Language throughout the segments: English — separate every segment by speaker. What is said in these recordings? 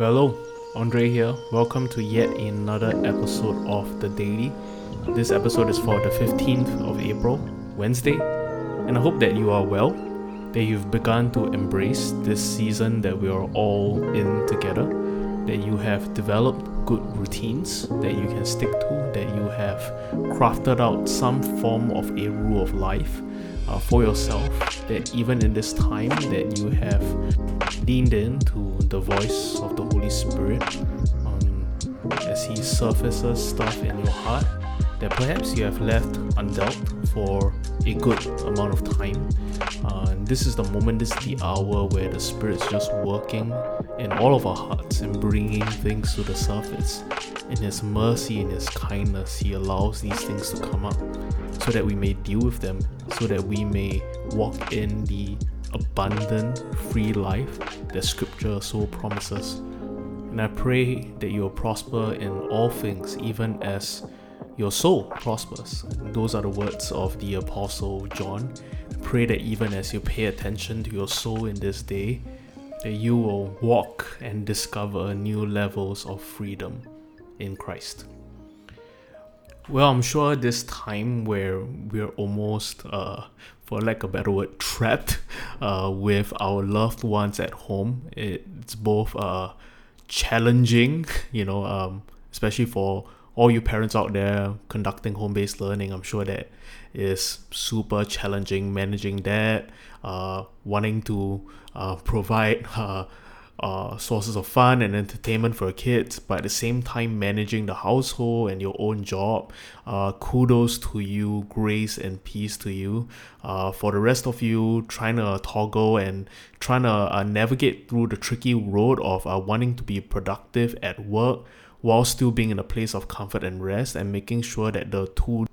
Speaker 1: Hello, Andre here. Welcome to yet another episode of The Daily. This episode is for the 15th of April, Wednesday, and I hope that you are well, that you've begun to embrace this season that we are all in together, that you have developed good routines that you can stick to, that you have crafted out some form of a rule of life uh, for yourself, that even in this time that you have leaned in to the voice of the Holy Spirit um, as He surfaces stuff in your heart that perhaps you have left undealt for a good amount of time. Uh, this is the moment, this is the hour where the Spirit's just working in all of our hearts and bringing things to the surface. In His mercy, in His kindness, He allows these things to come up so that we may deal with them, so that we may walk in the abundant, free life that Scripture so promises. And I pray that you will prosper in all things, even as your soul prospers. Those are the words of the Apostle John. Pray that even as you pay attention to your soul in this day, that you will walk and discover new levels of freedom in Christ. Well, I'm sure this time where we're almost, uh, for lack of a better word, trapped uh, with our loved ones at home, it's both uh, challenging, you know, um, especially for all you parents out there conducting home-based learning. I'm sure that is super challenging managing that, uh, wanting to uh, provide uh, uh, sources of fun and entertainment for kids, but at the same time managing the household and your own job. Uh, kudos to you, grace and peace to you. Uh, for the rest of you, trying to toggle and trying to uh, navigate through the tricky road of uh, wanting to be productive at work while still being in a place of comfort and rest and making sure that the two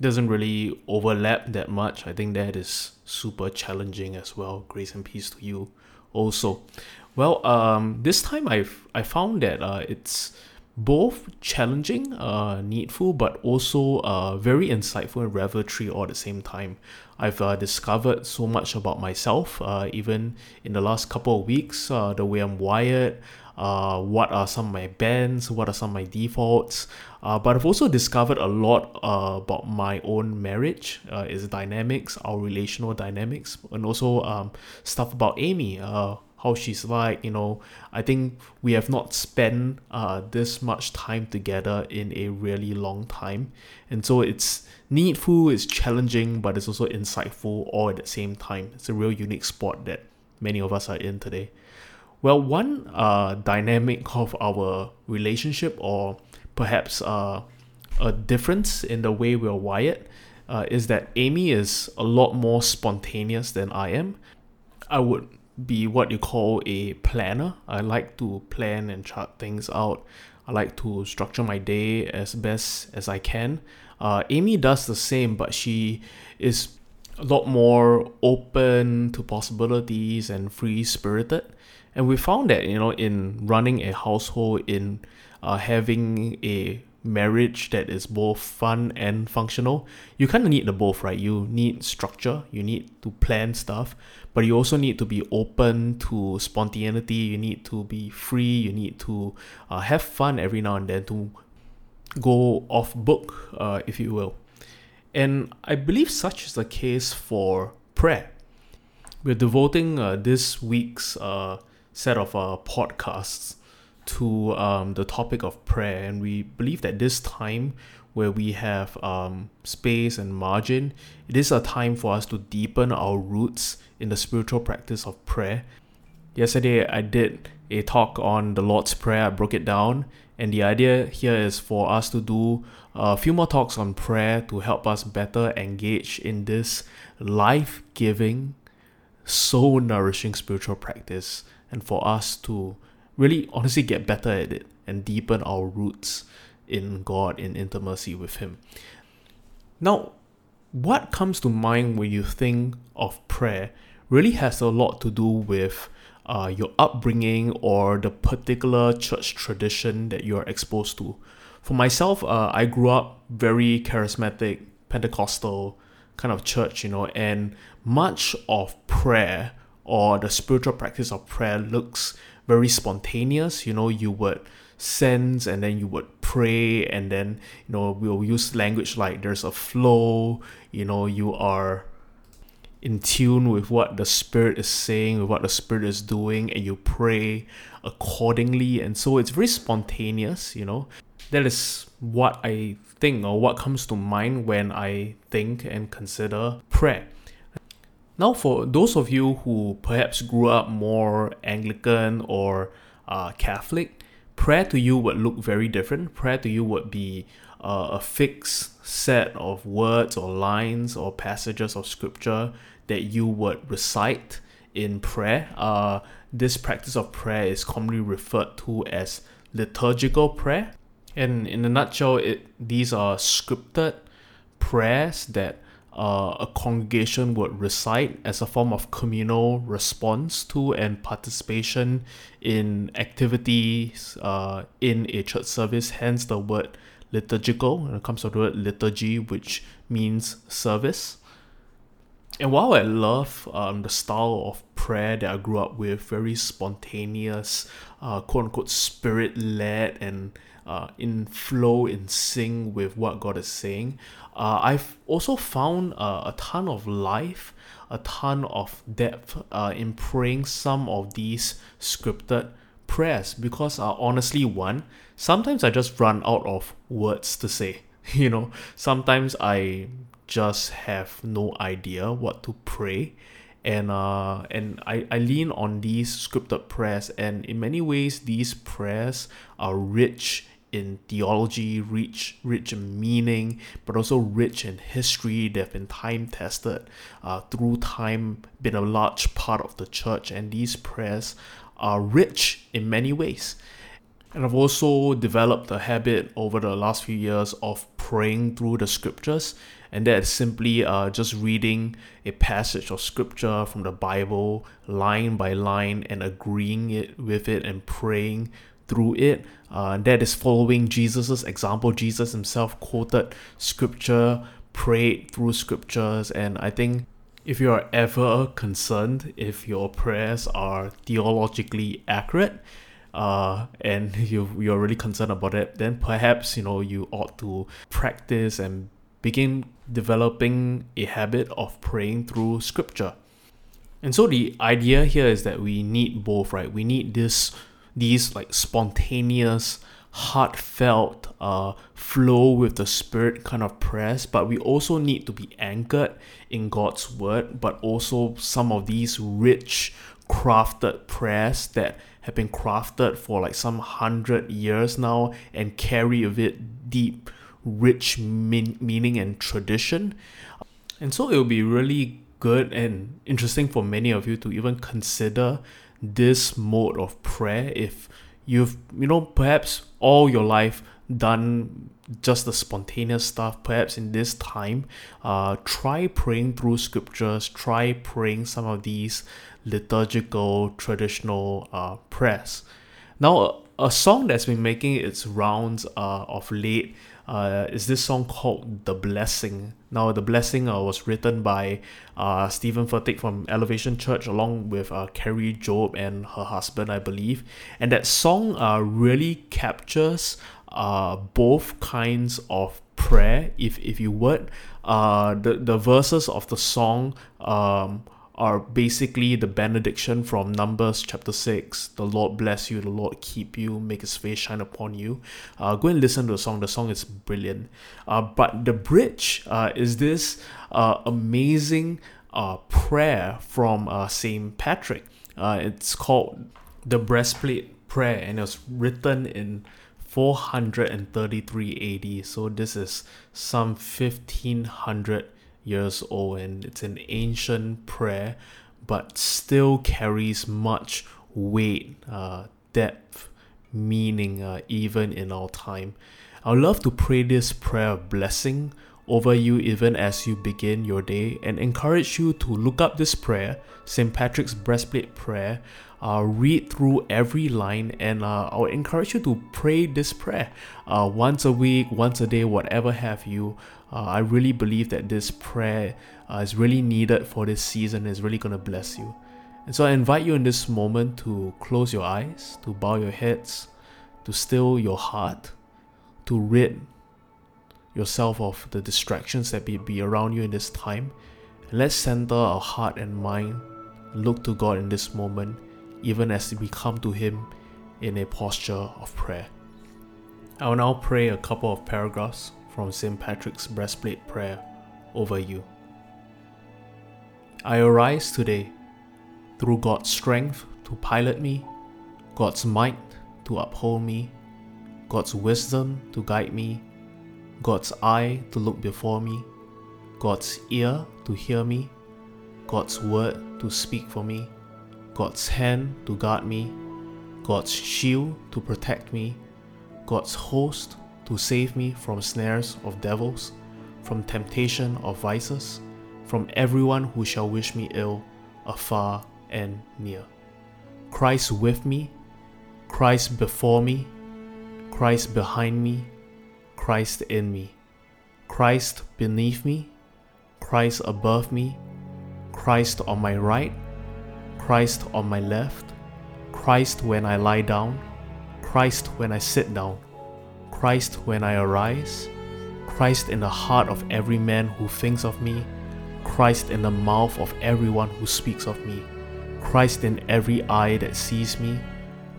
Speaker 1: doesn't really overlap that much. I think that is super challenging as well. Grace and peace to you also. Well, um, this time I've I found that uh, it's both challenging, uh, needful, but also uh, very insightful and revelatory all at the same time. I've uh, discovered so much about myself, uh, even in the last couple of weeks, uh, the way I'm wired, uh, what are some of my bends, what are some of my defaults. Uh, but I've also discovered a lot uh, about my own marriage, uh, its dynamics, our relational dynamics, and also um, stuff about Amy, uh, how she's like. You know, I think we have not spent uh, this much time together in a really long time, and so it's needful, it's challenging, but it's also insightful all at the same time. It's a real unique spot that many of us are in today. Well, one uh, dynamic of our relationship, or perhaps uh, a difference in the way we're wired, uh, is that Amy is a lot more spontaneous than I am. I would be what you call a planner. I like to plan and chart things out. I like to structure my day as best as I can. Uh, Amy does the same, but she is a lot more open to possibilities and free spirited. And we found that, you know, in running a household, in uh, having a marriage that is both fun and functional, you kind of need the both, right? You need structure, you need to plan stuff, but you also need to be open to spontaneity, you need to be free, you need to uh, have fun every now and then to go off book, uh, if you will. And I believe such is the case for prayer. We're devoting uh, this week's uh, set of uh, podcasts to um, the topic of prayer, and we believe that this time where we have um, space and margin, it is a time for us to deepen our roots in the spiritual practice of prayer. Yesterday, I did a talk on the Lord's Prayer, I broke it down, and the idea here is for us to do a few more talks on prayer to help us better engage in this life giving, soul nourishing spiritual practice and for us to really honestly get better at it and deepen our roots in God, in intimacy with Him. Now, what comes to mind when you think of prayer really has a lot to do with uh, your upbringing or the particular church tradition that you're exposed to. For myself, uh, I grew up very charismatic, Pentecostal kind of church, you know, and much of prayer or the spiritual practice of prayer looks very spontaneous. You know, you would sense and then you would pray and then you know we'll use language like there's a flow you know you are in tune with what the spirit is saying with what the spirit is doing and you pray accordingly and so it's very spontaneous you know that is what i think or what comes to mind when i think and consider prayer now for those of you who perhaps grew up more anglican or uh, catholic prayer to you would look very different. Prayer to you would be uh, a fixed set of words or lines or passages of scripture that you would recite in prayer. Uh, this practice of prayer is commonly referred to as liturgical prayer. And in a nutshell, it these are scripted prayers that uh, a congregation would recite as a form of communal response to and participation in activities uh, in a church service. Hence, the word liturgical, and it comes from the word liturgy, which means service. And while I love um, the style of prayer that I grew up with, very spontaneous, uh, quote unquote, spirit led, and uh, in flow, in sync with what God is saying, uh, I've also found uh, a ton of life, a ton of depth uh, in praying some of these scripted prayers because uh, honestly, one, sometimes I just run out of words to say. You know, sometimes I just have no idea what to pray and uh and I, I lean on these scripted prayers and in many ways these prayers are rich in theology, rich, rich in meaning, but also rich in history. They've been time tested uh, through time, been a large part of the church, and these prayers are rich in many ways. And I've also developed a habit over the last few years of praying through the scriptures, and that is simply uh, just reading a passage of scripture from the Bible line by line and agreeing it with it and praying through it. Uh, that is following Jesus' example. Jesus himself quoted scripture, prayed through scriptures, and I think if you are ever concerned if your prayers are theologically accurate, uh, and you you're really concerned about it, then perhaps you know you ought to practice and begin developing a habit of praying through scripture. And so the idea here is that we need both, right? We need this these like spontaneous heartfelt uh, flow with the spirit kind of prayers but we also need to be anchored in god's word but also some of these rich crafted prayers that have been crafted for like some hundred years now and carry of it deep rich mean- meaning and tradition. And so it will be really good and interesting for many of you to even consider this mode of prayer if you've you know perhaps all your life done just the spontaneous stuff perhaps in this time uh, try praying through scriptures try praying some of these liturgical traditional uh, prayers. Now a, song that's been making its rounds uh, of late uh, is this song called The Blessing. Now, The Blessing uh, was written by uh, Steven Furtick from Elevation Church along with uh, Kari Jobe and her husband, I believe. And that song uh, really captures uh, both kinds of prayer, if, if you would. Uh, the, the verses of the song um, are basically the benediction from Numbers chapter 6. The Lord bless you, the Lord keep you, make his face shine upon you. Uh, go and listen to the song. The song is brilliant. Uh, but the bridge uh, is this uh, amazing uh, prayer from uh, St. Patrick. it's called the Breastplate Prayer and it was written in 433 AD. So this is some 1500 years old and it's an ancient prayer but still carries much weight, uh, depth, meaning, uh, even in our time. I would love to pray this prayer of blessing over you even as you begin your day and encourage you to look up this prayer, St. Patrick's Breastplate Prayer. Uh, read through every line and uh, I'll encourage you to pray this prayer uh, once a week, once a day, whatever have you. Uh, I really believe that this prayer uh, is really needed for this season, is really going to bless you. And so I invite you in this moment to close your eyes, to bow your heads, to still your heart, to rid yourself of the distractions that may be around you in this time. And let's center our heart and mind, look to God in this moment, even as we come to Him in a posture of prayer. I will now pray a couple of paragraphs from St. Patrick's breastplate prayer over you. I arise today through God's strength to pilot me, God's might to uphold me, God's wisdom to guide me, God's eye to look before me, God's ear to hear me, God's word to speak for me, God's hand to guard me, God's shield to protect me, God's host to save me from snares of devils, from temptation of vices, from everyone who shall wish me ill, afar and near. Christ with me, Christ before me, Christ behind me, Christ in me, Christ beneath me, Christ above me, Christ on my right, Christ on my left, Christ when I lie down, Christ when I sit down, Christ when I arise, Christ in the heart of every man who thinks of me, Christ in the mouth of everyone who speaks of me, Christ in every eye that sees me,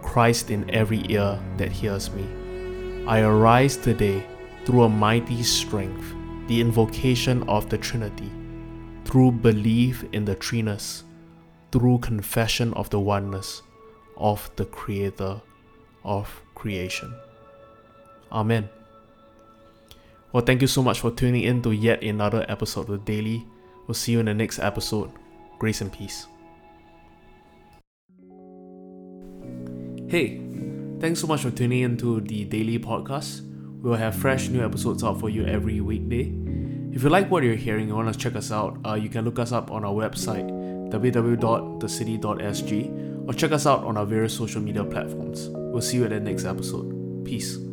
Speaker 1: Christ in every ear that hears me. I arise today through a mighty strength, the invocation of the Trinity, through belief in the Threeness, through confession of the oneness of the Creator of creation. Amen. Well, thank you so much for tuning in to yet another episode of the Daily. We'll see you in the next episode. Grace and peace. Hey, thanks so much for tuning in to the daily podcast. We'll have fresh new episodes out for you every weekday. If you like what you're hearing and want to check us out, uh, you can look us up on our website www.thecity.sg or check us out on our various social media platforms. We'll see you at the next episode. Peace.